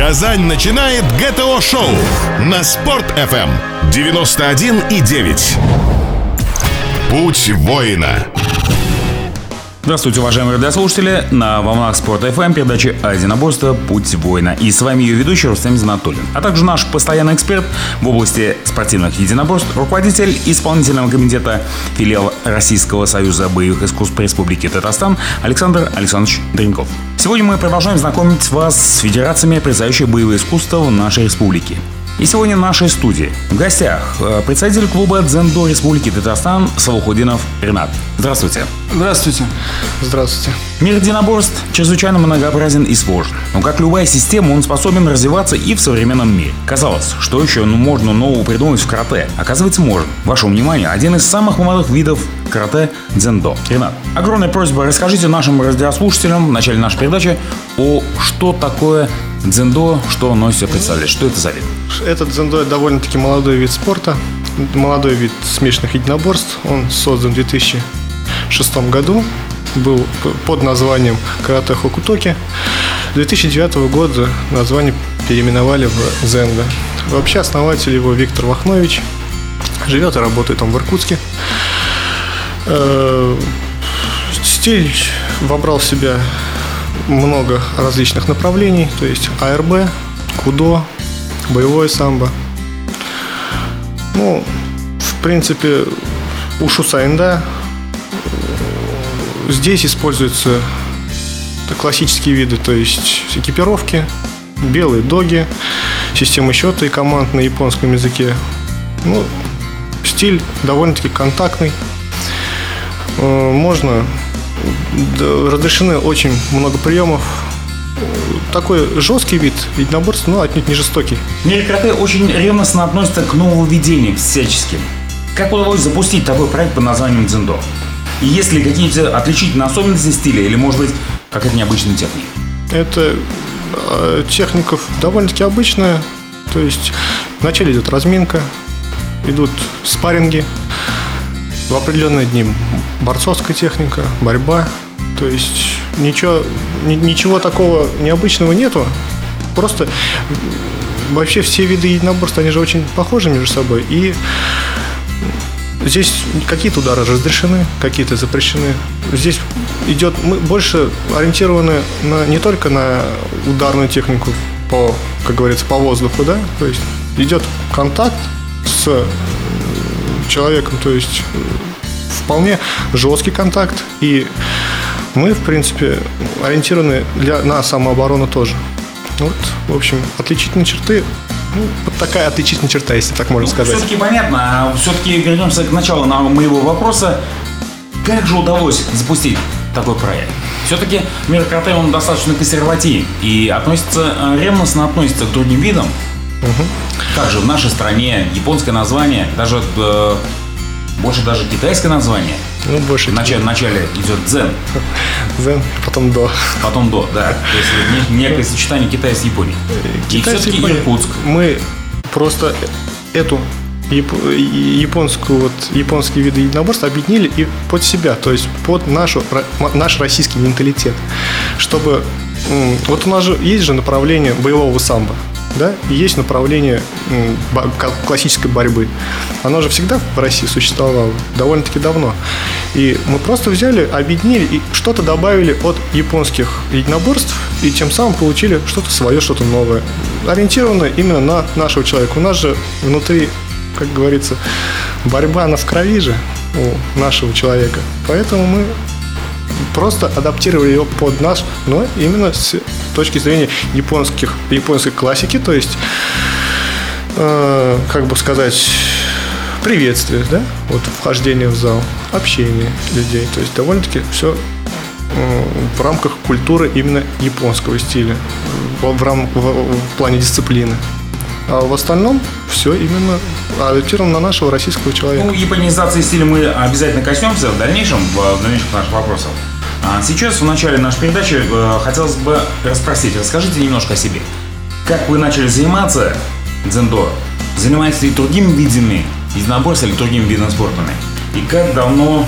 Казань начинает ГТО-шоу на Спорт-ФМ 91,9. Путь воина. Здравствуйте, уважаемые радиослушатели. На волнах Спорт ФМ передача «Единоборство. Путь воина». И с вами ее ведущий Рустам Занатуллин. А также наш постоянный эксперт в области спортивных единоборств, руководитель исполнительного комитета филиала Российского союза боевых искусств Республики Татарстан Александр Александрович Дренков. Сегодня мы продолжаем знакомить вас с федерациями, признающими боевые искусства в нашей республике. И сегодня в нашей студии в гостях э, представитель клуба «Дзендо» Республики Татарстан Салухудинов Ренат. Здравствуйте. Здравствуйте. Здравствуйте. Мир единоборств чрезвычайно многообразен и сложен. Но как любая система, он способен развиваться и в современном мире. Казалось, что еще можно нового придумать в карате? Оказывается, можно. Вашему вниманию, один из самых молодых видов карате – дзендо. Ренат, огромная просьба, расскажите нашим радиослушателям в начале нашей передачи о что такое дзендо, что он носит представлять, что это за вид? Этот дзендо довольно-таки молодой вид спорта, молодой вид смешанных единоборств. Он создан в 2006 году, был под названием карате хокутоки. 2009 года название переименовали в Зенда. Вообще основатель его Виктор Вахнович. Живет и работает он в Иркутске. Э, стиль вобрал в себя много различных направлений, то есть АРБ, КУДО, боевое самбо. Ну, в принципе, у Шусаинда здесь используются классические виды, то есть экипировки, белые доги, система счета и команд на японском языке. Ну, стиль довольно-таки контактный. Э, можно разрешены очень много приемов. Такой жесткий вид единоборства, но отнюдь не жестокий. Карате очень ревностно относится к нововведениям всяческим. Как удалось запустить такой проект под названием дзендо? И есть ли какие-то отличительные особенности стиля или, может быть, какая-то необычная техника? Это э, техников довольно-таки обычная. То есть вначале идет разминка, идут спарринги, в определенные дни борцовская техника, борьба. То есть ничего, ничего такого необычного нету. Просто вообще все виды единоборств, они же очень похожи между собой. И здесь какие-то удары разрешены, какие-то запрещены. Здесь идет, мы больше ориентированы на, не только на ударную технику по, как говорится, по воздуху, да, то есть идет контакт с человеком, то есть вполне жесткий контакт, и мы, в принципе, ориентированы для, на самооборону тоже. Вот, в общем, отличительные черты ну, вот такая отличительная черта, если так можно ну, сказать. Все-таки понятно. А все-таки вернемся к началу на моего вопроса. Как же удалось запустить такой проект? Все-таки мир карате, он достаточно консервативен и относится, э, ревностно относится к другим видам. Угу. Также в нашей стране японское название, даже э, больше даже китайское название. Ну, больше. Вначале, вначале идет дзен. Дзен, потом до. Потом до, да. То есть некое сочетание Китая с Японией. Китай И все-таки Иркутск. Мы просто эту японскую вот японские виды единоборств объединили и под себя, то есть под нашу наш российский менталитет, чтобы вот у нас же есть же направление боевого самбо, да, и есть направление классической борьбы. Оно же всегда в России существовало, довольно-таки давно. И мы просто взяли, объединили и что-то добавили от японских единоборств, и тем самым получили что-то свое, что-то новое. Ориентированное именно на нашего человека. У нас же внутри, как говорится, борьба, она в крови же у нашего человека. Поэтому мы просто адаптировали ее под нас, но именно с точки зрения японских, японской классики, то есть, э, как бы сказать, приветствие, да, вот вхождение в зал, общение людей, то есть довольно-таки все в рамках культуры именно японского стиля, в, рам, в, в плане дисциплины. А в остальном все именно ориентировано на нашего российского человека. Ну, японизации стиля мы обязательно коснемся в дальнейшем, в дальнейших наших вопросах. А сейчас, в начале нашей передачи, э, хотелось бы расспросить, расскажите немножко о себе. Как вы начали заниматься дзендо? Занимаетесь ли другими видами единоборства или другими видами спорта? И как давно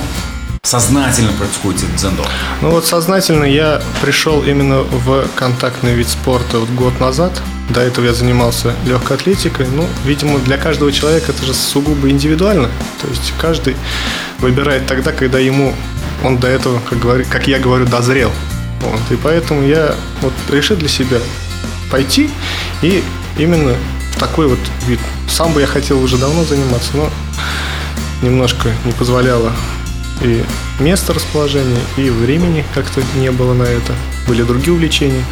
сознательно практикуете дзендо? Ну вот сознательно я пришел именно в контактный вид спорта вот год назад. До этого я занимался легкой атлетикой. Ну, видимо, для каждого человека это же сугубо индивидуально. То есть каждый выбирает тогда, когда ему он до этого, как, говорю, как я говорю, дозрел. Вот. И поэтому я вот решил для себя пойти и именно такой вот вид. Сам бы я хотел уже давно заниматься, но немножко не позволяло и место расположения, и времени как-то не было на это. Были другие увлечения.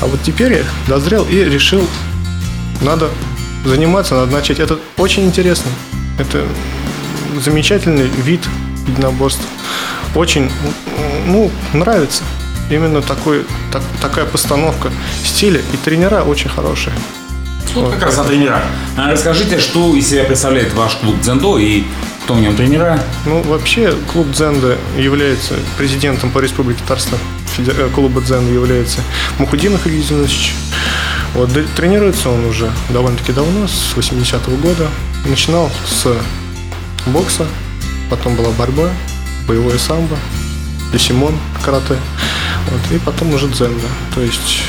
А вот теперь я дозрел и решил, надо заниматься, надо начать. Это очень интересно. Это замечательный вид единоборств. Очень, ну, нравится. Именно такой, так, такая постановка стиля. И тренера очень хорошие. Вот как раз о тренерах. А расскажите, что из себя представляет ваш клуб Дзендо и кто в нем тренера? Ну, вообще, клуб Дзенда является президентом по республике Татарстан. Э, клуба Дзенда является Мухудинов Илья Зинович. Вот, тренируется он уже довольно-таки давно, с 80-го года. Начинал с бокса, потом была борьба, боевое самбо, Симон карате. Вот, и потом уже дзенда. То есть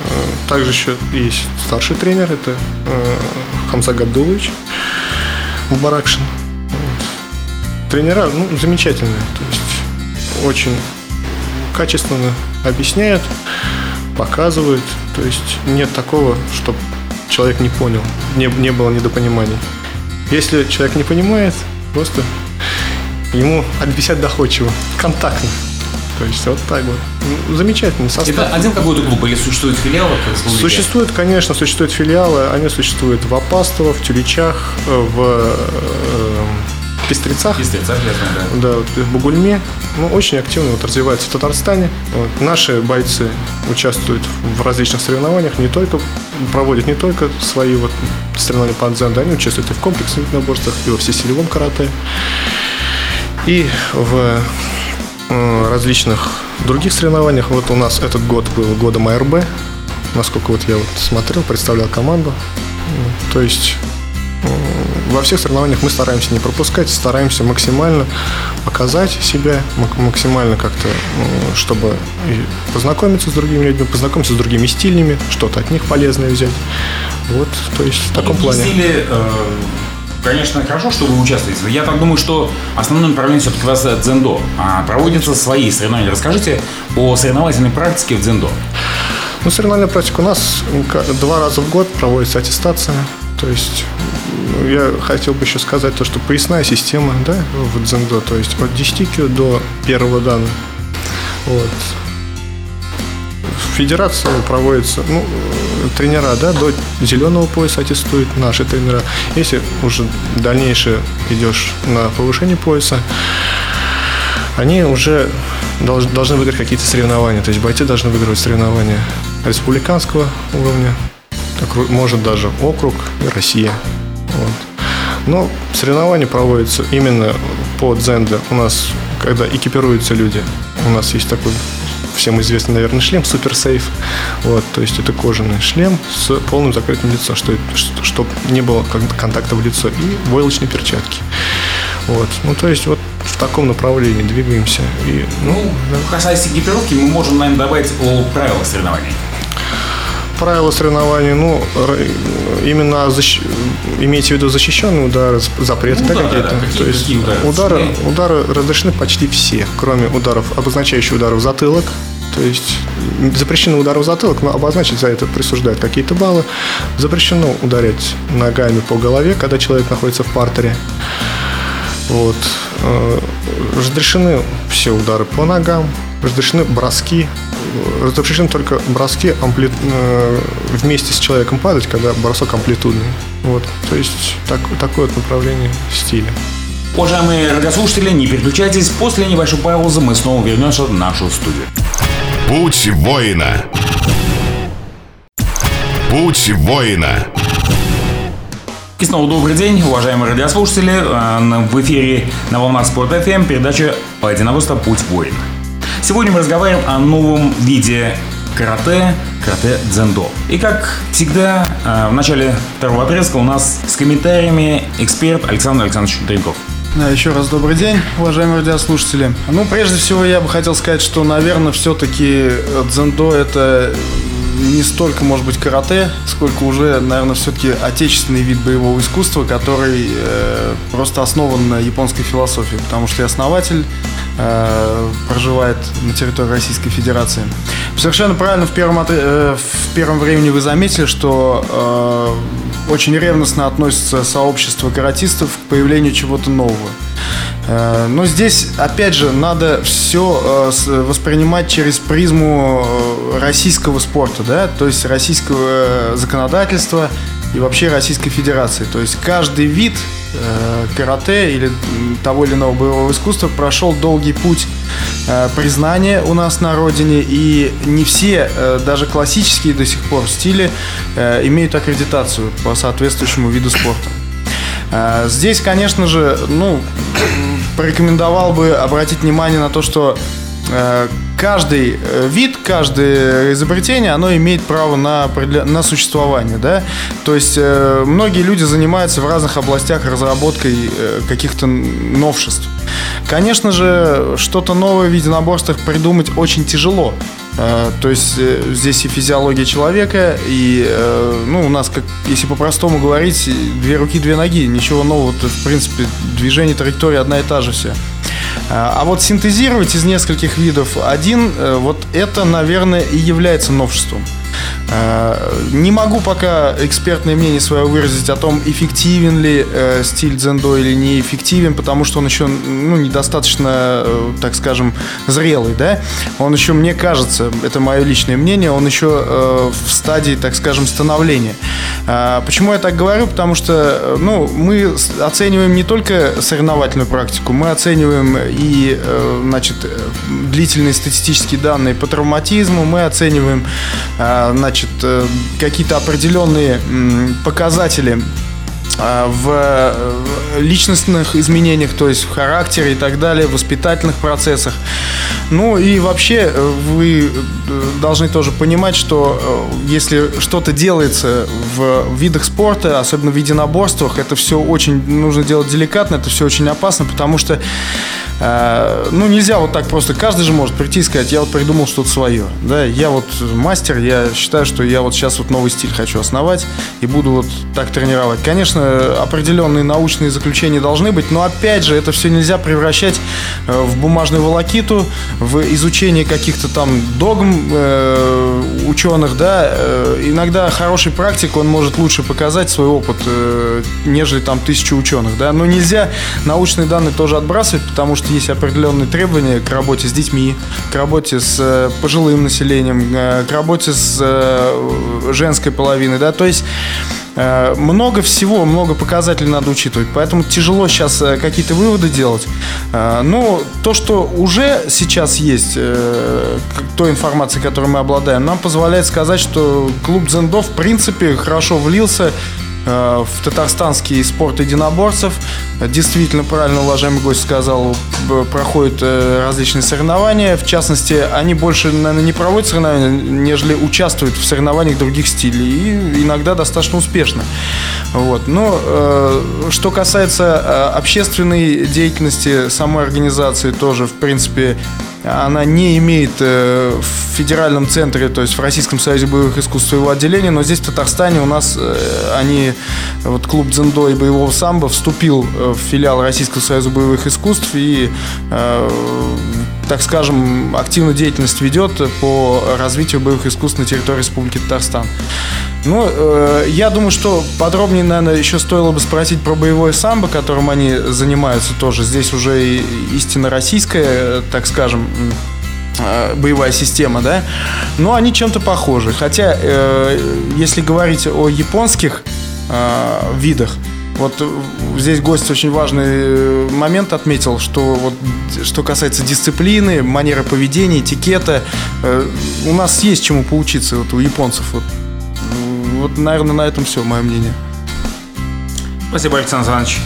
э, также еще есть старший тренер, это э, Хамза Габдулович Баракшин тренера, ну, замечательные. То есть очень качественно объясняют, показывают. То есть нет такого, чтобы человек не понял, не, не было недопониманий. Если человек не понимает, просто ему объяснять доходчиво, контактно. То есть вот так вот. Ну, замечательный состав. Это один какой-то клуб или существуют филиалы? Как существует, конечно, существуют филиалы. Они существуют в Апастово, в Тюличах, в э, Пестрецах. Пестрецах, я знаю, да. Да, вот в Бугульме. Ну, очень активно вот развивается в Татарстане. Вот. Наши бойцы участвуют в различных соревнованиях, не только проводят не только свои вот соревнования по дзен, да, они участвуют и в комплексных наборствах, и во всесилевом карате, и в э, различных других соревнованиях. Вот у нас этот год был годом АРБ, насколько вот я вот смотрел, представлял команду. То есть во всех соревнованиях мы стараемся не пропускать, стараемся максимально показать себя, максимально как-то, чтобы познакомиться с другими людьми, познакомиться с другими стилями, что-то от них полезное взять. Вот, то есть в таком плане. Стили, э, конечно, хорошо, что вы участвуете. Я так думаю, что основное направление все-таки у вас дзендо. А проводятся свои соревнования. Расскажите о соревновательной практике в дзендо. Ну, соревновательная практика у нас два раза в год проводится аттестация. То есть я хотел бы еще сказать то, что поясная система, да, в дзендо, то есть от 10 кю до первого дана. Вот. В федерации проводится, ну, тренера, да, до зеленого пояса аттестуют наши тренера. Если уже дальнейшее идешь на повышение пояса, они уже должны выиграть какие-то соревнования. То есть бойцы должны выигрывать соревнования республиканского уровня, может даже округ Россия. Вот. Но соревнования проводятся именно по дзенде. У нас, когда экипируются люди, у нас есть такой всем известный, наверное, шлем Super Safe. Вот, то есть это кожаный шлем с полным закрытым лицом, что, чтобы не было контакта в лицо, и войлочные перчатки. Вот. Ну, то есть вот в таком направлении двигаемся. И, ну, ну да. касаясь экипировки, мы можем, наверное, добавить о правилах соревнований правила соревнований, ну, именно защ... имеете в виду защищенные удары, запреты ну, да, какие-то. Да, какие То есть удары, удары, удары разрешены почти все, кроме ударов, обозначающих ударов в затылок. То есть запрещены удары в затылок, но обозначить за это присуждают какие-то баллы. Запрещено ударять ногами по голове, когда человек находится в партере. Вот. Э, разрешены все удары по ногам, разрешены броски, разрешены только броски ампли... Э, вместе с человеком падать, когда бросок амплитудный. Вот. То есть так, такое вот направление стиля. Уважаемые радиослушатели, не переключайтесь. После небольшой паузы мы снова вернемся в нашу студию. Путь воина. Путь воина. И снова добрый день, уважаемые радиослушатели. Э, в эфире на волнах Спорт FM передача «Единоборство. Путь воина». Сегодня мы разговариваем о новом виде карате, карате дзендо. И как всегда, э, в начале второго отрезка у нас с комментариями эксперт Александр Александрович Дренков. Да, еще раз добрый день, уважаемые радиослушатели. Ну, прежде всего, я бы хотел сказать, что, наверное, все-таки дзендо это не столько, может быть, карате, сколько уже, наверное, все-таки отечественный вид боевого искусства, который э, просто основан на японской философии, потому что и основатель э, проживает на территории Российской Федерации. Совершенно правильно в первом, э, в первом времени вы заметили, что э, очень ревностно относится сообщество каратистов к появлению чего-то нового. Э, но здесь, опять же, надо все э, воспринимать через призму э, российского спорта, да, то есть российского законодательства и вообще Российской Федерации. То есть каждый вид карате или того или иного боевого искусства прошел долгий путь признания у нас на родине, и не все, даже классические до сих пор стили, имеют аккредитацию по соответствующему виду спорта. А, здесь, конечно же, ну, порекомендовал бы обратить внимание на то, что э, каждый э, вид, каждое изобретение, оно имеет право на, на существование, да. То есть э, многие люди занимаются в разных областях разработкой каких-то новшеств. Конечно же, что-то новое в единоборствах придумать очень тяжело. Э, то есть э, здесь и физиология человека, и э, ну, у нас, как, если по-простому говорить, две руки, две ноги. Ничего нового, в принципе, движение, траектория одна и та же вся. А вот синтезировать из нескольких видов один, вот это, наверное, и является новшеством. Э, не могу пока экспертное мнение свое выразить о том, эффективен ли э, стиль дзендо или не эффективен, потому что он еще ну, недостаточно, э, так скажем, зрелый, да. Он еще, мне кажется, это мое личное мнение, он еще в стадии, так скажем, становления. Почему я так говорю? Потому что ну, мы оцениваем не только соревновательную практику, мы оцениваем и значит, длительные статистические данные по травматизму, мы оцениваем значит, э, какие-то определенные показатели а, в э, личностных изменениях, то есть в характере и так далее, в воспитательных процессах. Ну и вообще э, вы должны тоже понимать, что если что-то делается в видах спорта, особенно в единоборствах, это все очень нужно делать деликатно, это все очень опасно, потому что ну, нельзя вот так просто. Каждый же может прийти и сказать, я вот придумал что-то свое. Да, я вот мастер, я считаю, что я вот сейчас вот новый стиль хочу основать и буду вот так тренировать. Конечно, определенные научные заключения должны быть, но опять же, это все нельзя превращать э, в бумажную волокиту, в изучение каких-то там догм э, ученых, да. Э, иногда хороший практик, он может лучше показать свой опыт, э, нежели там тысячу ученых, да. Но нельзя научные данные тоже отбрасывать, потому что есть определенные требования к работе с детьми, к работе с э, пожилым населением, э, к работе с э, женской половиной, да, то есть много всего, много показателей надо учитывать, поэтому тяжело сейчас какие-то выводы делать. Но то, что уже сейчас есть, той информации, которой мы обладаем, нам позволяет сказать, что клуб Зендо в принципе хорошо влился в татарстанский спорт единоборцев. Действительно, правильно уважаемый гость сказал, проходят э, различные соревнования. В частности, они больше, наверное, не проводят соревнования, нежели участвуют в соревнованиях других стилей. И иногда достаточно успешно. Вот. Но э, что касается общественной деятельности самой организации, тоже, в принципе, она не имеет э, в федеральном центре, то есть в Российском союзе боевых искусств своего отделения, но здесь в Татарстане у нас э, они, вот клуб дзендо и боевого самбо вступил э, в филиал Российского союза боевых искусств и так скажем, активную деятельность ведет по развитию боевых искусств на территории Республики Татарстан. Ну, э, я думаю, что подробнее, наверное, еще стоило бы спросить про боевое самбо, которым они занимаются тоже. Здесь уже и истинно российская, так скажем, э, боевая система, да, но они чем-то похожи. Хотя, э, если говорить о японских э, видах, вот здесь гость очень важный э, момент отметил, что вот что касается дисциплины, манеры поведения, этикета, э, у нас есть чему поучиться вот у японцев. Вот, вот наверное, на этом все, мое мнение. Спасибо, Александр Иванович.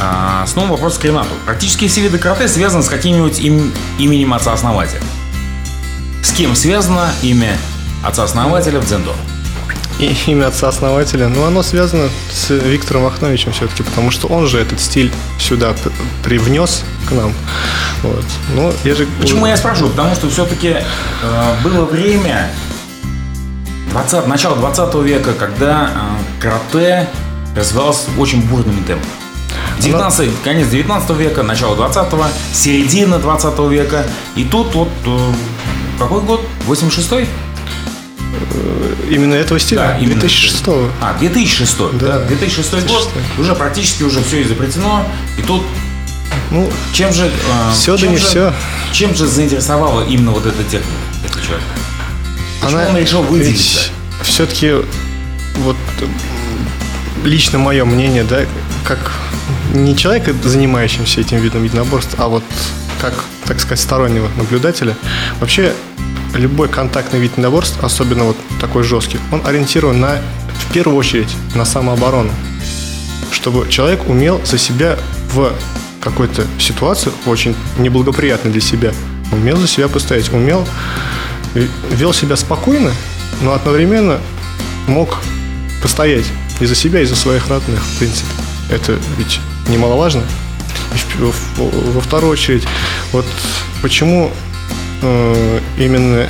А, снова вопрос к Ренату. Практически все виды карате связаны с каким-нибудь им, именем отца-основателя. С кем связано имя отца-основателя в дзендо? И имя отца-основателя, но оно связано с Виктором Вахновичем все-таки, потому что он же этот стиль сюда привнес к нам. Вот. Но я же... Почему я спрашиваю? Потому что все-таки э, было время, 20, начало 20 века, когда э, карате развивалось очень бурными темпами. 19, Но... конец 19 века, начало 20-го, середина 20 века. И тут вот э, какой год? 86-й? Э, именно этого стиля? Да, именно 2006 -го. А, 2006 да. да. 2006, 2006 год. Уже практически уже все изобретено. И тут ну, чем же... Э, все чем да не же, все. Чем же заинтересовала именно вот эта техника? Этот человек? Почему Она он решил выделиться? Все-таки вот лично мое мнение, да, как не человека, занимающимся этим видом единоборств, а вот как, так сказать, стороннего наблюдателя, вообще любой контактный вид единоборств, особенно вот такой жесткий, он ориентирован на, в первую очередь, на самооборону. Чтобы человек умел за себя в какой-то ситуации, очень неблагоприятной для себя, умел за себя постоять, умел, вел себя спокойно, но одновременно мог постоять и за себя, и за своих родных, в принципе. Это ведь немаловажно. Во вторую очередь, вот почему э, именно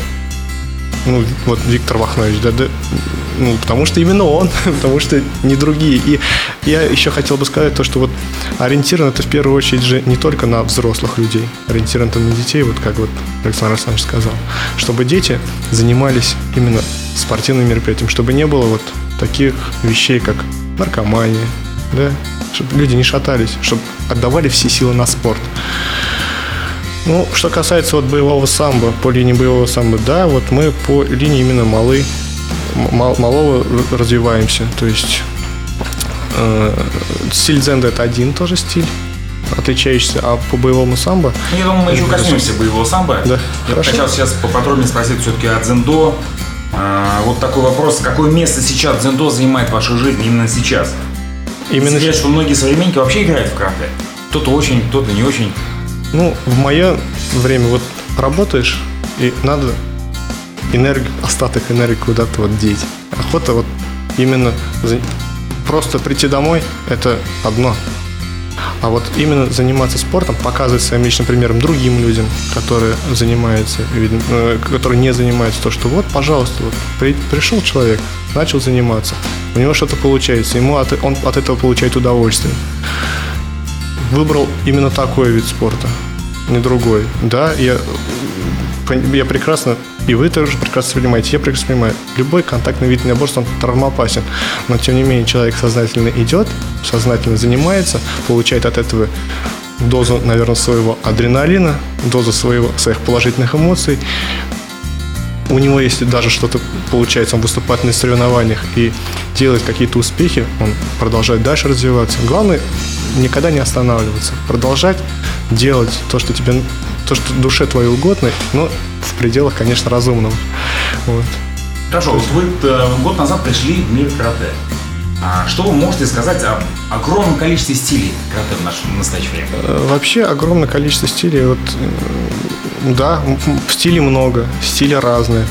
ну, вот Виктор Вахнович, да, да, ну, потому что именно он, потому что не другие. И я еще хотел бы сказать то, что вот ориентирован это в первую очередь же не только на взрослых людей, ориентирован это на детей, вот как вот Александр Александрович сказал, чтобы дети занимались именно спортивным мероприятием, чтобы не было вот таких вещей, как наркомания, да, чтобы люди не шатались, чтобы отдавали все силы на спорт. Ну, что касается вот боевого самбо, по линии боевого самбо, да, вот мы по линии именно малы, мал, малого развиваемся. То есть э, стиль дзенда это один тоже стиль отличающийся, а по боевому самбо... Ну, я думаю, мы еще коснемся боевого самбо. Да, Я хорошо. хотел сейчас поподробнее спросить все-таки о дзендо. А, вот такой вопрос. Какое место сейчас дзендо занимает в вашей жизни именно сейчас? Именно сейчас, что многие современники вообще играют в карты. Кто-то очень, кто-то не очень. Ну, в мое время вот работаешь, и надо энергию, остаток энергии куда-то вот деть. Охота вот именно просто прийти домой – это одно. А вот именно заниматься спортом, показывать своим личным примером другим людям, которые занимаются, э, которые не занимаются, то, что вот, пожалуйста, вот при, пришел человек, начал заниматься, у него что-то получается, ему от, он от этого получает удовольствие. Выбрал именно такой вид спорта, не другой. Да, я, я прекрасно, и вы тоже прекрасно понимаете, я прекрасно понимаю, любой контактный вид единоборства, он травмоопасен, но тем не менее человек сознательно идет, сознательно занимается, получает от этого дозу, наверное, своего адреналина, дозу своего, своих положительных эмоций, у него, если даже что-то получается, он выступает на соревнованиях и делает какие-то успехи, он продолжает дальше развиваться. Главное никогда не останавливаться, продолжать делать то, что тебе, то, что душе твоей угодно, но в пределах, конечно, разумного. Вот. Хорошо, вот вы э, год назад пришли в мир карате. А что вы можете сказать об огромном количестве стилей карате в наше настоящее время? Э, вообще огромное количество стилей. Вот, да, стилей много, стили разные.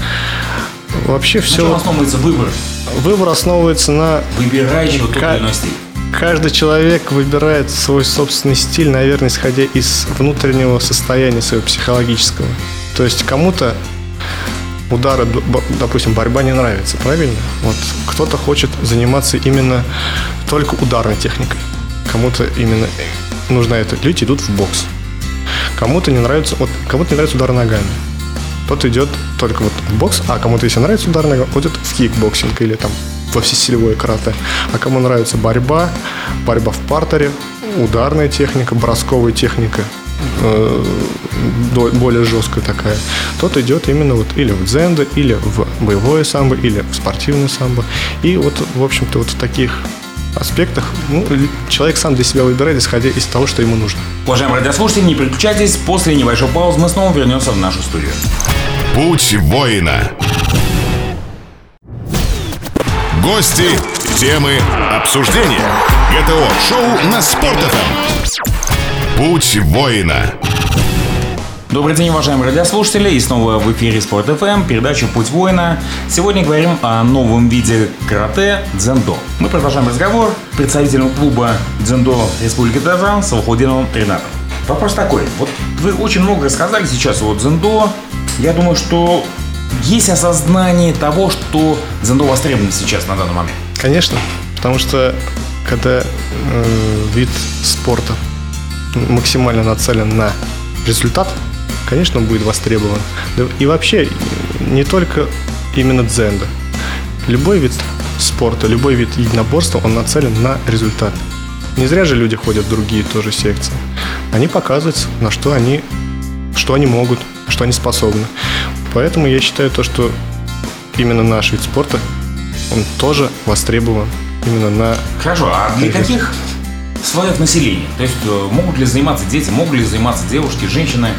Вообще все... На чем основывается выбор? Выбор основывается на... Выбирающего тот или иной стиль. Каждый человек выбирает свой собственный стиль, наверное, исходя из внутреннего состояния своего психологического. То есть кому-то удары, допустим, борьба не нравится, правильно? Вот кто-то хочет заниматься именно только ударной техникой. Кому-то именно нужна это. Люди идут в бокс. Кому-то не нравится, вот кому-то не нравится удар ногами. Тот идет только вот в бокс, а кому-то, если нравится удар ногами, ходит в кикбоксинг или там во всестилевое карате. А кому нравится борьба, борьба в партере, ударная техника, бросковая техника, э, более жесткая такая, тот идет именно вот или в дзендо, или в боевое самбо, или в спортивное самбо. И вот, в общем-то, вот в таких аспектах ну, человек сам для себя выбирает, исходя из того, что ему нужно. Уважаемые радиослушатели, не переключайтесь. После небольшой паузы мы снова вернемся в нашу студию. Путь воина. Гости, темы, обсуждения. ГТО-шоу на Спорт.ФМ. Путь воина. Добрый день, уважаемые радиослушатели, и снова в эфире Спорт ФМ, передача «Путь воина». Сегодня говорим о новом виде карате – дзендо. Мы продолжаем разговор с представителем клуба дзендо Республики Татарстан Салахудиновым Ренатом. Вопрос такой, вот вы очень много рассказали сейчас о дзендо. Я думаю, что есть осознание того, что дзендо востребовано сейчас на данный момент. Конечно, потому что когда э, вид спорта максимально нацелен на результат – конечно, он будет востребован. И вообще, не только именно дзенда. Любой вид спорта, любой вид единоборства, он нацелен на результат. Не зря же люди ходят в другие тоже секции. Они показывают, на что они, что они могут, что они способны. Поэтому я считаю то, что именно наш вид спорта, он тоже востребован именно на... Хорошо, а для каких слоев населения? То есть э, могут ли заниматься дети, могут ли заниматься девушки, женщины?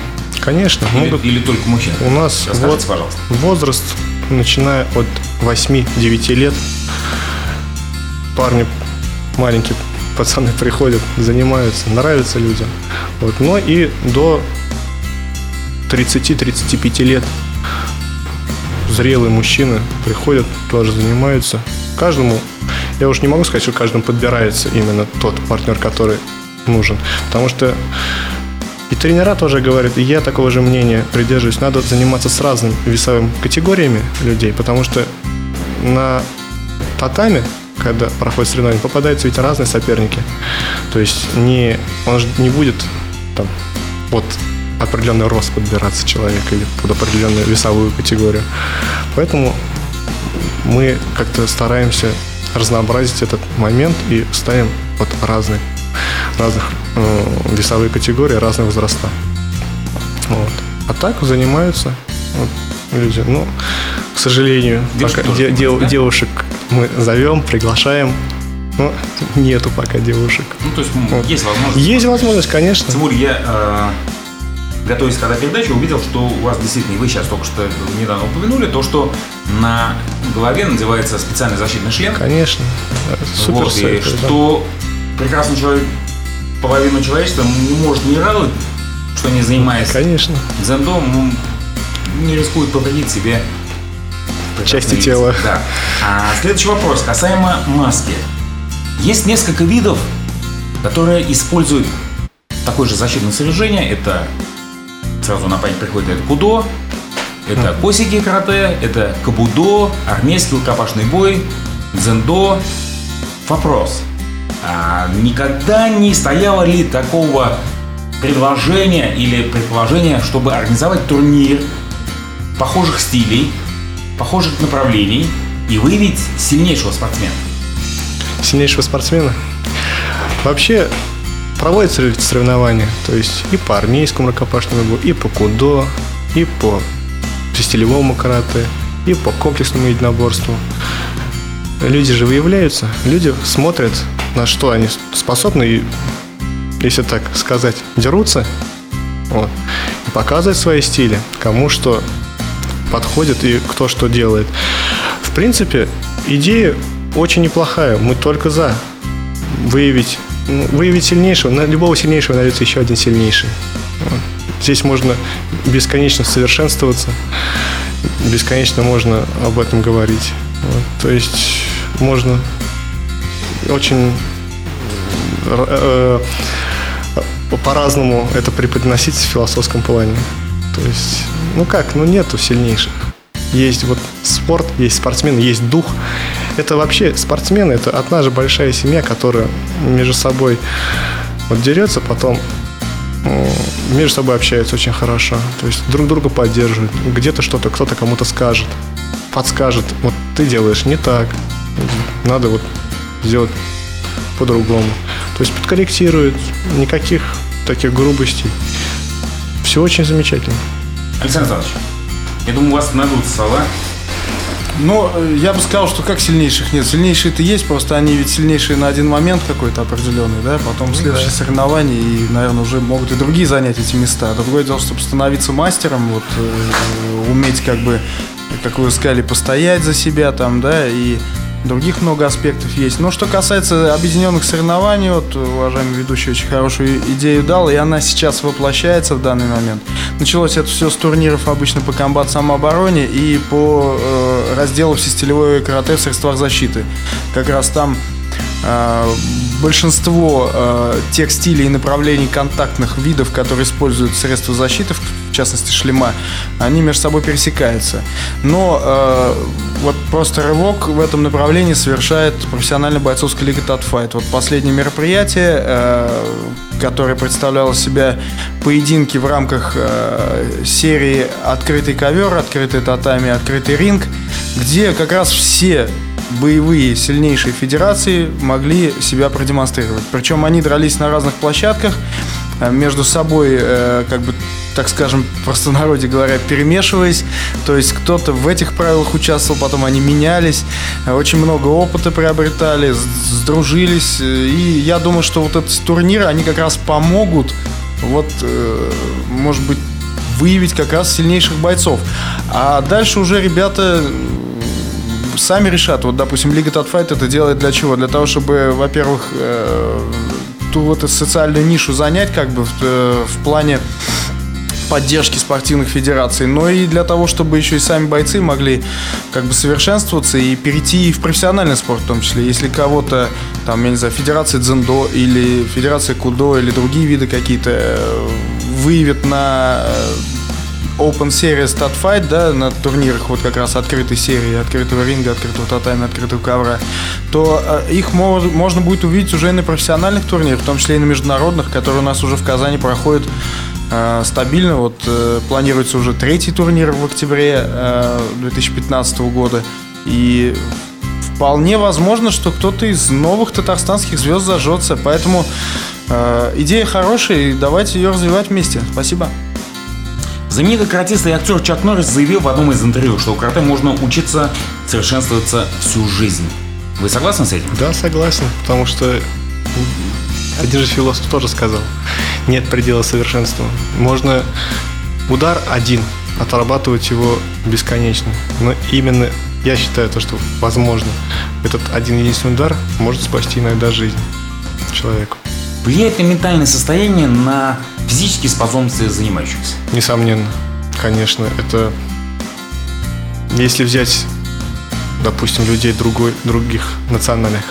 Конечно. Или, могут... или только мужчины? У нас вот пожалуйста. возраст, начиная от 8-9 лет, парни маленькие пацаны приходят, занимаются, нравится людям. Вот. Но и до 30-35 лет зрелые мужчины приходят, тоже занимаются. Каждому, я уж не могу сказать, что каждому подбирается именно тот партнер, который нужен. Потому что и тренера тоже говорят, и я такого же мнения придерживаюсь, надо заниматься с разными весовыми категориями людей, потому что на татами, когда проходит соревнование, попадаются ведь разные соперники. То есть не, он же не будет там под определенный рост подбираться человек или под определенную весовую категорию. Поэтому мы как-то стараемся разнообразить этот момент и ставим вот разные разных э, весовые категории, разных возраста. Вот. А так занимаются вот, люди. Ну, к сожалению, пока де- де- да? девушек мы зовем, приглашаем. Но нету пока девушек. Ну, то есть вот. есть возможность. Есть возможность, конечно. Более я э, готовясь к этой передаче, увидел, что у вас действительно, вы сейчас только что недавно упомянули, то, что на голове надевается специальный защитный шлем. Конечно. Супер вот, и что прекрасный человек половину человечества не может не радовать, что не занимаясь Конечно. дзендо, не рискует повредить себе части тела. Да. А следующий вопрос касаемо маски. Есть несколько видов, которые используют такое же защитное снаряжение. Это сразу на память приходит это кудо, это косики карате, это кабудо, армейский рукопашный бой, дзендо. Вопрос. А, никогда не стояло ли такого предложения или предположения, чтобы организовать турнир похожих стилей, похожих направлений и выявить сильнейшего спортсмена? Сильнейшего спортсмена? Вообще проводятся соревнования, то есть и по армейскому рукопашному бою, и по кудо, и по стилевому карате, и по комплексному единоборству. Люди же выявляются, люди смотрят на что они способны, и, если так сказать, дерутся, вот, и показывать свои стили, кому что подходит и кто что делает. В принципе, идея очень неплохая, мы только за выявить, выявить сильнейшего, на любого сильнейшего найдется еще один сильнейший. Здесь можно бесконечно совершенствоваться, бесконечно можно об этом говорить. Вот. То есть можно очень э, э, по-разному это преподносить в философском плане. То есть, ну как, ну нету сильнейших. Есть вот спорт, есть спортсмены, есть дух. Это вообще спортсмены, это одна же большая семья, которая между собой вот дерется, потом между собой общаются очень хорошо. То есть друг друга поддерживают. Где-то что-то, кто-то кому-то скажет, подскажет. Вот ты делаешь не так. Надо вот сделать по-другому. То есть подкорректирует, никаких таких грубостей. Все очень замечательно. Александр Александрович, я думаю, у вас найдутся слова. Ну, я бы сказал, что как сильнейших нет. Сильнейшие-то есть, просто они ведь сильнейшие на один момент какой-то определенный, да, потом ну, следующие да. соревнования, и, наверное, уже могут и другие занять эти места. Другое дело, чтобы становиться мастером, вот, э, уметь как бы, как вы сказали, постоять за себя там, да, и других много аспектов есть. Но что касается объединенных соревнований, вот уважаемый ведущий очень хорошую идею дал, и она сейчас воплощается в данный момент. Началось это все с турниров обычно по комбат самообороне и по э, разделу всестилевое карате в средствах защиты. Как раз там э, большинство э, тех стилей и направлений контактных видов, которые используют средства защиты, в частности шлема, они между собой пересекаются. Но э, вот просто рывок в этом направлении совершает профессиональная бойцовская лига Татфайт. Вот последнее мероприятие, э, которое представляло себя поединки в рамках э, серии «Открытый ковер», «Открытый татами», «Открытый ринг», где как раз все боевые сильнейшие федерации могли себя продемонстрировать. Причем они дрались на разных площадках, э, между собой, э, как бы, так скажем, в простонародье говоря, перемешиваясь. То есть кто-то в этих правилах участвовал, потом они менялись, очень много опыта приобретали, сдружились. И я думаю, что вот эти турниры, они как раз помогут, вот, э, может быть, выявить как раз сильнейших бойцов. А дальше уже ребята сами решат. Вот, допустим, Лига Татфайт это делает для чего? Для того, чтобы, во-первых, э, ту вот эту социальную нишу занять, как бы в, э, в плане поддержки спортивных федераций, но и для того, чтобы еще и сами бойцы могли как бы совершенствоваться и перейти в профессиональный спорт в том числе. Если кого-то, там, я не знаю, федерация дзендо или федерация кудо или другие виды какие-то э, выявят на Open Series Stat Fight, да, на турнирах вот как раз открытой серии, открытого ринга, открытого татами, открытого ковра, то э, их мож, можно будет увидеть уже и на профессиональных турнирах, в том числе и на международных, которые у нас уже в Казани проходят э, стабильно. Вот э, планируется уже третий турнир в октябре э, 2015 года. И вполне возможно, что кто-то из новых татарстанских звезд зажжется. Поэтому э, идея хорошая, и давайте ее развивать вместе. Спасибо. Знаменитый каратист и актер Чак Норрис заявил в одном из интервью, что у карате можно учиться совершенствоваться всю жизнь. Вы согласны с этим? Да, согласен, потому что один же философ тоже сказал, нет предела совершенству. Можно удар один, отрабатывать его бесконечно. Но именно я считаю то, что возможно этот один единственный удар может спасти иногда жизнь человеку. Влияет ли ментальное состояние на физические способности занимающихся? Несомненно, конечно. Это если взять, допустим, людей другой, других национальных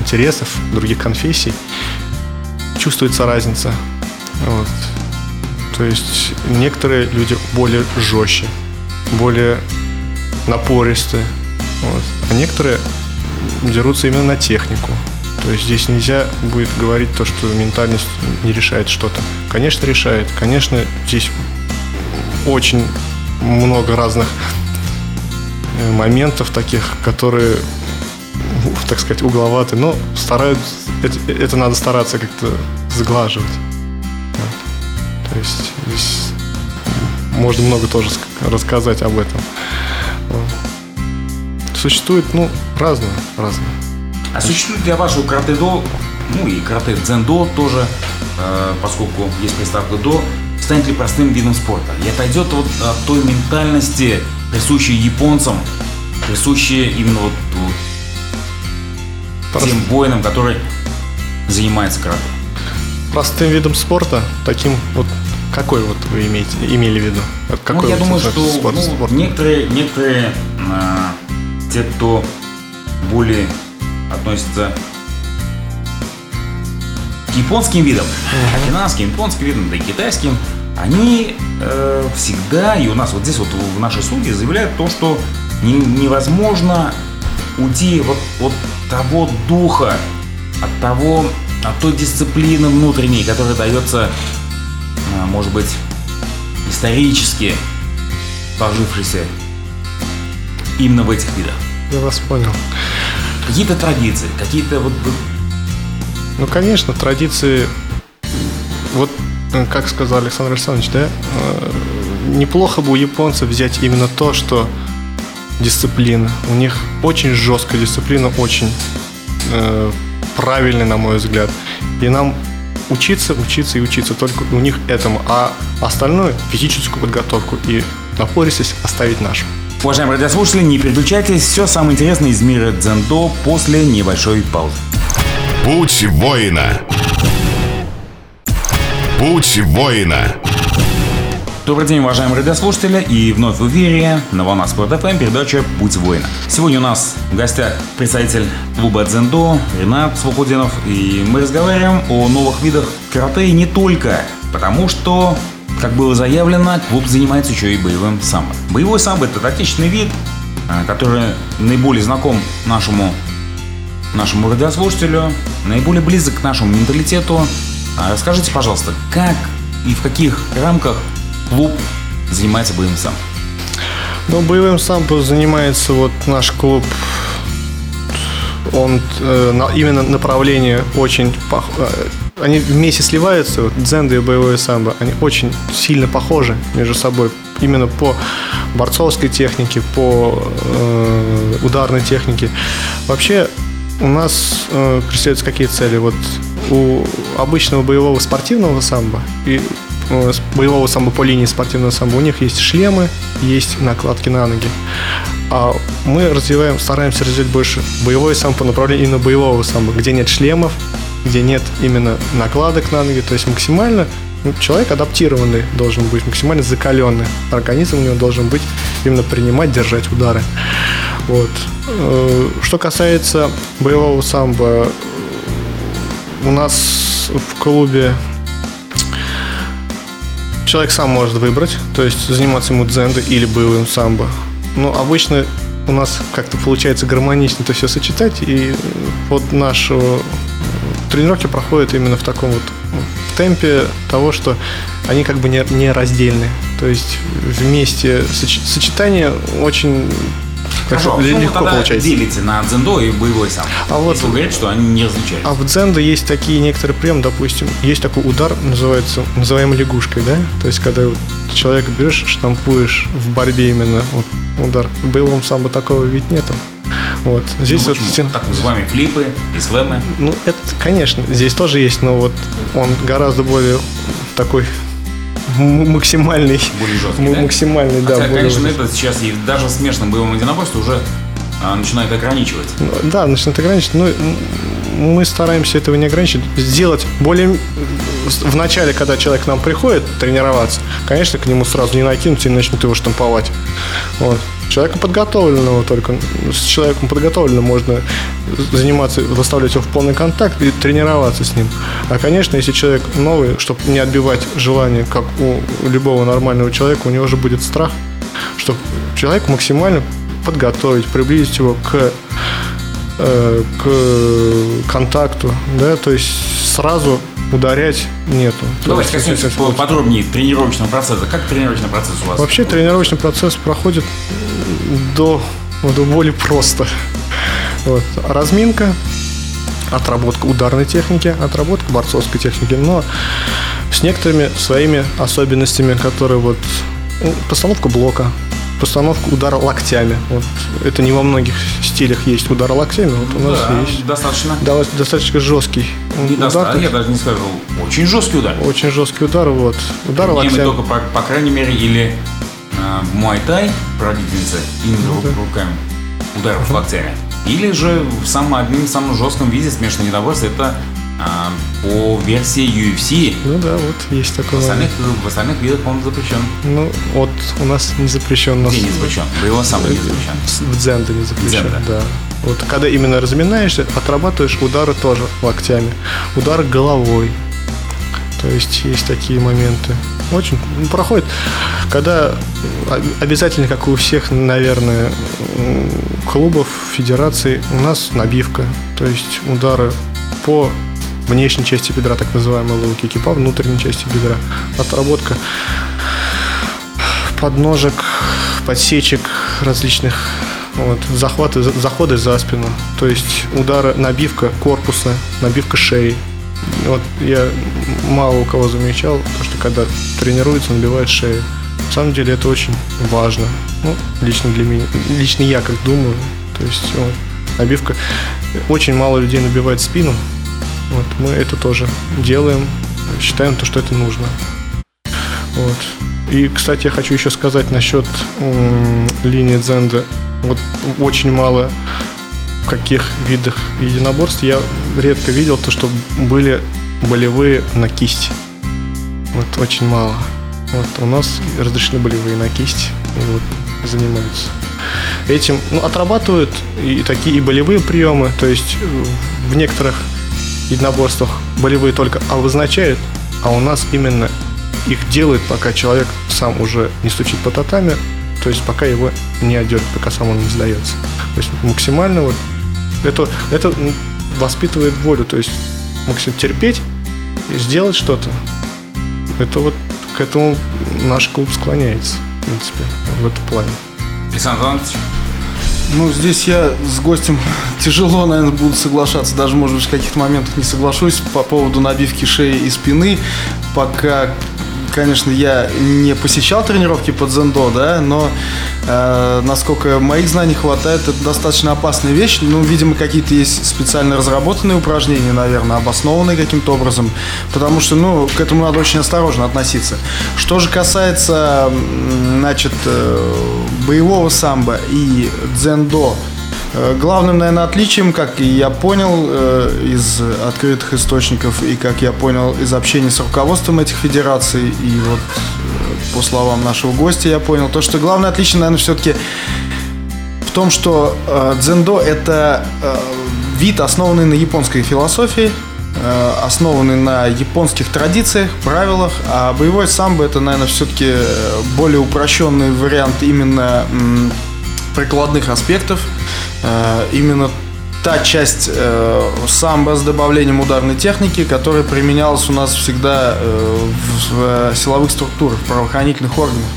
интересов, других конфессий, чувствуется разница. Вот. То есть некоторые люди более жестче, более напористые, вот. а некоторые дерутся именно на технику. То есть здесь нельзя будет говорить то, что ментальность не решает что-то. Конечно, решает. Конечно, здесь очень много разных э, моментов таких, которые, так сказать, угловаты, но стараются, это, это надо стараться как-то сглаживать. Вот. То есть здесь можно много тоже рассказать об этом. Вот. Существует, ну, разное, разное. А существует для вашего карате-до, ну и карате-дзендо тоже, э, поскольку есть приставка до, станет ли простым видом спорта? И отойдет от, от той ментальности, присущей японцам, присущей именно вот, вот тем воинам, которые занимаются карате. Простым видом спорта, таким вот какой вот вы имеете, имели в виду? Какой ну, я думаю, что спорт, ну, спорт? некоторые, некоторые э, те, кто более относятся к японским видам, uh-huh. окинавским, японским видам, да и китайским, они э, всегда, и у нас вот здесь вот в нашей студии заявляют то, что не, невозможно уйти вот от того духа, от того, от той дисциплины внутренней, которая дается, э, может быть, исторически сложившейся именно в этих видах. Я вас понял. Какие-то традиции, какие-то вот... Ну, конечно, традиции... Вот, э, как сказал Александр Александрович, да, э, неплохо бы у японцев взять именно то, что дисциплина. У них очень жесткая дисциплина, очень правильная, на мой взгляд. И нам учиться, учиться и учиться только у них этому, а остальное физическую подготовку и напористость оставить нашу. Уважаемые радиослушатели, не переключайтесь, все самое интересное из мира дзендо после небольшой паузы. Путь воина. Путь воина. Добрый день, уважаемые радиослушатели, и вновь в эфире на волнах Спорт ФМ передача «Путь воина». Сегодня у нас в гостях представитель клуба «Дзендо» Ренат Свободинов, и мы разговариваем о новых видах карате и не только, потому что, как было заявлено, клуб занимается еще и боевым самбо. Боевой самбо – это отечественный вид, а, который наиболее знаком нашему нашему радиослушателю, наиболее близок к нашему менталитету. А расскажите, пожалуйста, как и в каких рамках клуб занимается боевым самбо? Ну, боевым самбо занимается вот наш клуб. Он э, на, именно направление очень пох... э, они вместе сливаются, вот, дзенда и боевое самбо, они очень сильно похожи между собой именно по борцовской технике, по э, ударной технике. Вообще у нас э, преследуются какие цели? Вот у обычного боевого спортивного самбо и боевого самбо по линии спортивного самбо у них есть шлемы, есть накладки на ноги. А мы развиваем, стараемся развивать больше боевое самбо по направлению именно боевого самбо, где нет шлемов, где нет именно накладок на ноги, то есть максимально ну, человек адаптированный должен быть, максимально закаленный. Организм у него должен быть именно принимать, держать удары. Вот. Э, что касается боевого самбо, у нас в клубе человек сам может выбрать, то есть заниматься ему дзендо или боевым самбо. Но обычно у нас как-то получается гармонично это все сочетать, и под нашу тренировки проходят именно в таком вот темпе того, что они как бы не, не раздельны. То есть вместе сочетание очень Хорошо, легко ну, тогда получается. делите на дзендо и боевой сам. А вот, Если вы говорите, что они не различаются. А в дзендо есть такие некоторые приемы, допустим, есть такой удар, называется, называемый лягушкой, да? То есть, когда вот человека берешь, штампуешь в борьбе именно вот, удар. В боевом самбо такого ведь нету. Вот. Здесь ну, вот так называемые клипы и слэмы. Ну, это, конечно, здесь тоже есть, но вот он гораздо более такой максимальный. Более жесткий, да? Максимальный, Хотя, да. конечно, это сейчас и даже в смешанном боевом единоборстве уже а, начинает ограничивать. Ну, да, начинает ограничивать. Но мы стараемся этого не ограничивать. Сделать более... В начале, когда человек к нам приходит тренироваться, конечно, к нему сразу не накинуть и начнут его штамповать. Вот. Человека подготовленного только. С человеком подготовленным можно заниматься, выставлять его в полный контакт и тренироваться с ним. А, конечно, если человек новый, чтобы не отбивать желание, как у любого нормального человека, у него же будет страх, чтобы человек максимально подготовить, приблизить его к э, к контакту, да, то есть сразу ударять нету. Давайте коснемся подробнее тренировочного процесса. Как тренировочный процесс у вас? Вообще тренировочный процесс проходит до, до боли просто. Вот. Разминка, отработка ударной техники, отработка борцовской техники, но с некоторыми своими особенностями, которые вот ну, постановка блока, постановка удара локтями. Вот это не во многих стилях есть удар локтями, вот у нас да, есть. Достаточно. Да, достаточно жесткий не удар. Доста... Я даже не скажу. Очень жесткий удар. Очень жесткий удар, вот. Удар локтями. только, по, по крайней мере, или э, Муай-Тай прародительница именно ну, да. руками ударов локтями. Или же в самом одним самом жестком виде смешанного недовольства это а, по версии UFC. Ну да, вот есть такое. В остальных, в остальных видах он запрещен. Ну, вот у нас не запрещен. Нас... Где не запрещен? Боевой самбо не запрещен. В дзенде не запрещен, дзенда. да. Вот когда именно разминаешься, отрабатываешь удары тоже локтями. Удар головой. То есть есть такие моменты. Очень ну, проходит. Когда обязательно, как у всех, наверное, клубов, федераций, у нас набивка. То есть удары по внешней части бедра, так называемые low по внутренней части бедра. Отработка подножек, подсечек различных вот, захваты, заходы за спину, то есть удары, набивка корпуса, набивка шеи. Вот я мало у кого замечал, то, что когда тренируется, набивает шею. На самом деле это очень важно. Ну, лично для меня, лично я как думаю. То есть вот, набивка. Очень мало людей набивает спину, вот, мы это тоже делаем, считаем то, что это нужно. Вот. И, кстати, я хочу еще сказать насчет м, линии дзенда. Вот очень мало в каких видах единоборств я редко видел то, что были болевые на кисть. Вот очень мало. Вот у нас разрешены болевые на кисть. И вот занимаются. Этим ну, отрабатывают и такие и болевые приемы. То есть э, в некоторых единоборствах болевые только обозначают, а у нас именно их делают, пока человек сам уже не стучит по татами, то есть пока его не одет, пока сам он не сдается. То есть максимально вот это, это воспитывает волю, то есть максимально терпеть и сделать что-то. Это вот к этому наш клуб склоняется, в принципе, в этом плане. Александр Иванович? Ну, здесь я с гостем тяжело, наверное, буду соглашаться. Даже, может быть, в каких-то моментах не соглашусь по поводу набивки шеи и спины. Пока конечно, я не посещал тренировки под зендо, да, но э, насколько моих знаний хватает, это достаточно опасная вещь. Ну, видимо, какие-то есть специально разработанные упражнения, наверное, обоснованные каким-то образом, потому что, ну, к этому надо очень осторожно относиться. Что же касается, значит, э, боевого самбо и дзендо, главным, наверное, отличием, как я понял э, из открытых источников и как я понял из общения с руководством этих федераций и вот э, по словам нашего гостя я понял, то, что главное отличие, наверное, все-таки в том, что дзендо – это вид, основанный на японской философии, основанный на японских традициях, правилах, а боевой самбо – это, наверное, все-таки более упрощенный вариант именно прикладных аспектов – Э, именно та часть э, самбо с добавлением ударной техники, которая применялась у нас всегда э, в, в силовых структурах, в правоохранительных органах.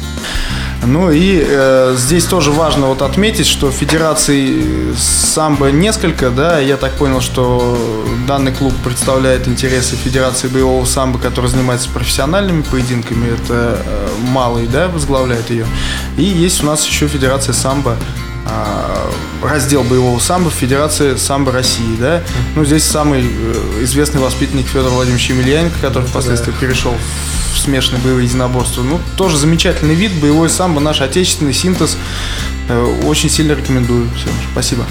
Ну и э, здесь тоже важно вот отметить, что федераций самбо несколько, да, я так понял, что данный клуб представляет интересы Федерации боевого самбо, который занимается профессиональными поединками, это э, малый, да, возглавляет ее. И есть у нас еще Федерация самбо раздел боевого самбо в Федерации самбо России, да. Ну, здесь самый э, известный воспитанник Федор Владимирович Емельяненко, который впоследствии перешел в смешанные боевые единоборства. Ну, тоже замечательный вид, боевой самбо, наш отечественный синтез. Э, очень сильно рекомендую. Всем спасибо.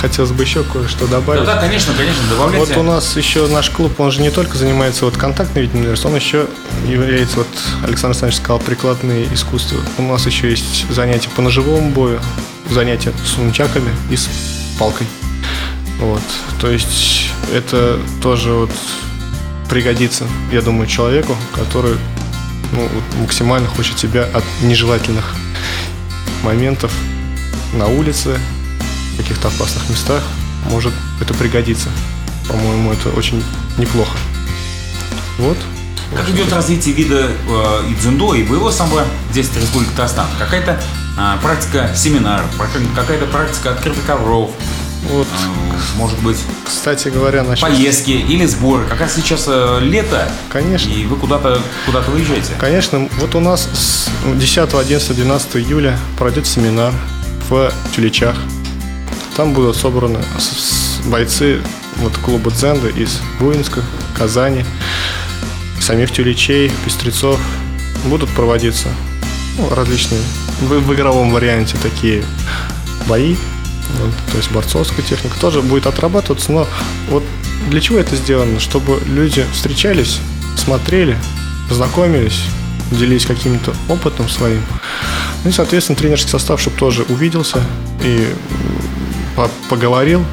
Хотелось бы еще кое-что добавить. Да, да, конечно, конечно, добавляйте. Вот у нас еще наш клуб, он же не только занимается вот контактным видом он еще является, вот Александр Александрович сказал, прикладные искусства. У нас еще есть занятия по ножевому бою, занятия с нунчаками и с палкой. Вот. То есть это тоже вот пригодится, я думаю, человеку, который ну, максимально хочет себя от нежелательных моментов на улице, в каких-то опасных местах. Может это пригодиться. По-моему, это очень неплохо. Вот. Как идет развитие вида э, и дзюдо, и боевого самбо здесь, в Республике Татарстан? Какая-то а, практика семинаров, какая-то практика открытых ковров, вот. А, может быть, кстати говоря, насчет... поездки или сборы. Как раз сейчас э, лето. Конечно. И вы куда-то куда выезжаете. Конечно. Вот у нас с 10, 11, 12 июля пройдет семинар в Тюлечах. Там будут собраны бойцы вот клуба Дзенда из Буинска, Казани, самих Тюлечей, Пестрецов. Будут проводиться ну, различные в, в игровом варианте такие бои, вот, то есть борцовская техника тоже будет отрабатываться, но вот для чего это сделано? Чтобы люди встречались, смотрели, знакомились, делились каким-то опытом своим. Ну и, соответственно, тренерский состав, чтобы тоже увиделся и поговорил,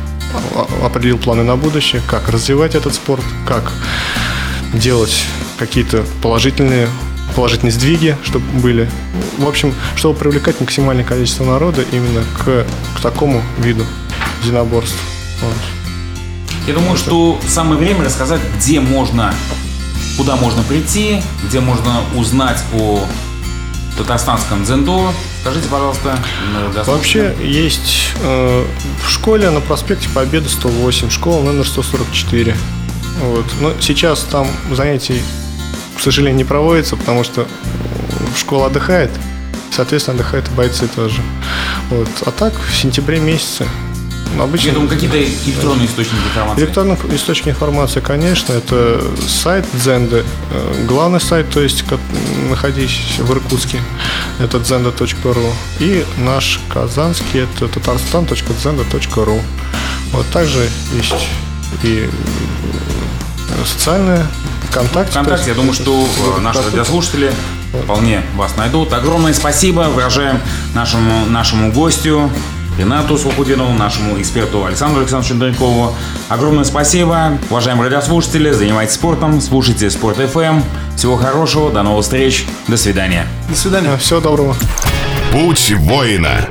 определил планы на будущее, как развивать этот спорт, как делать какие-то положительные положительные сдвиги, чтобы были. В общем, чтобы привлекать максимальное количество народа именно к, к такому виду единоборств. Вот. Я думаю, что самое время рассказать, где можно, куда можно прийти, где можно узнать о татарстанском дзендо. Скажите, пожалуйста, Вообще есть э, в школе на проспекте Победы 108, школа номер 144. Вот. Но сейчас там занятий к сожалению, не проводится, потому что школа отдыхает, соответственно, отдыхают и бойцы тоже. Вот. А так, в сентябре месяце Обычно... Я думаю, какие-то электронные источники информации. Электронные источники информации, конечно, это сайт Дзенды, э, главный сайт, то есть находящийся в Иркутске, это dzenda.ru, и наш казанский, это tatarstan.dzenda.ru. Вот также есть и социальные ВКонтакте. ВКонтакте, я думаю, что э, наши радиослушатели вполне вас найдут. Огромное спасибо выражаем нашему, нашему гостю Ренату Сухудинову, нашему эксперту Александру Александровичу Дрякову. Огромное спасибо. Уважаемые радиослушатели, занимайтесь спортом, слушайте Спорт FM. Всего хорошего, до новых встреч, до свидания. До свидания, всего доброго. Путь воина.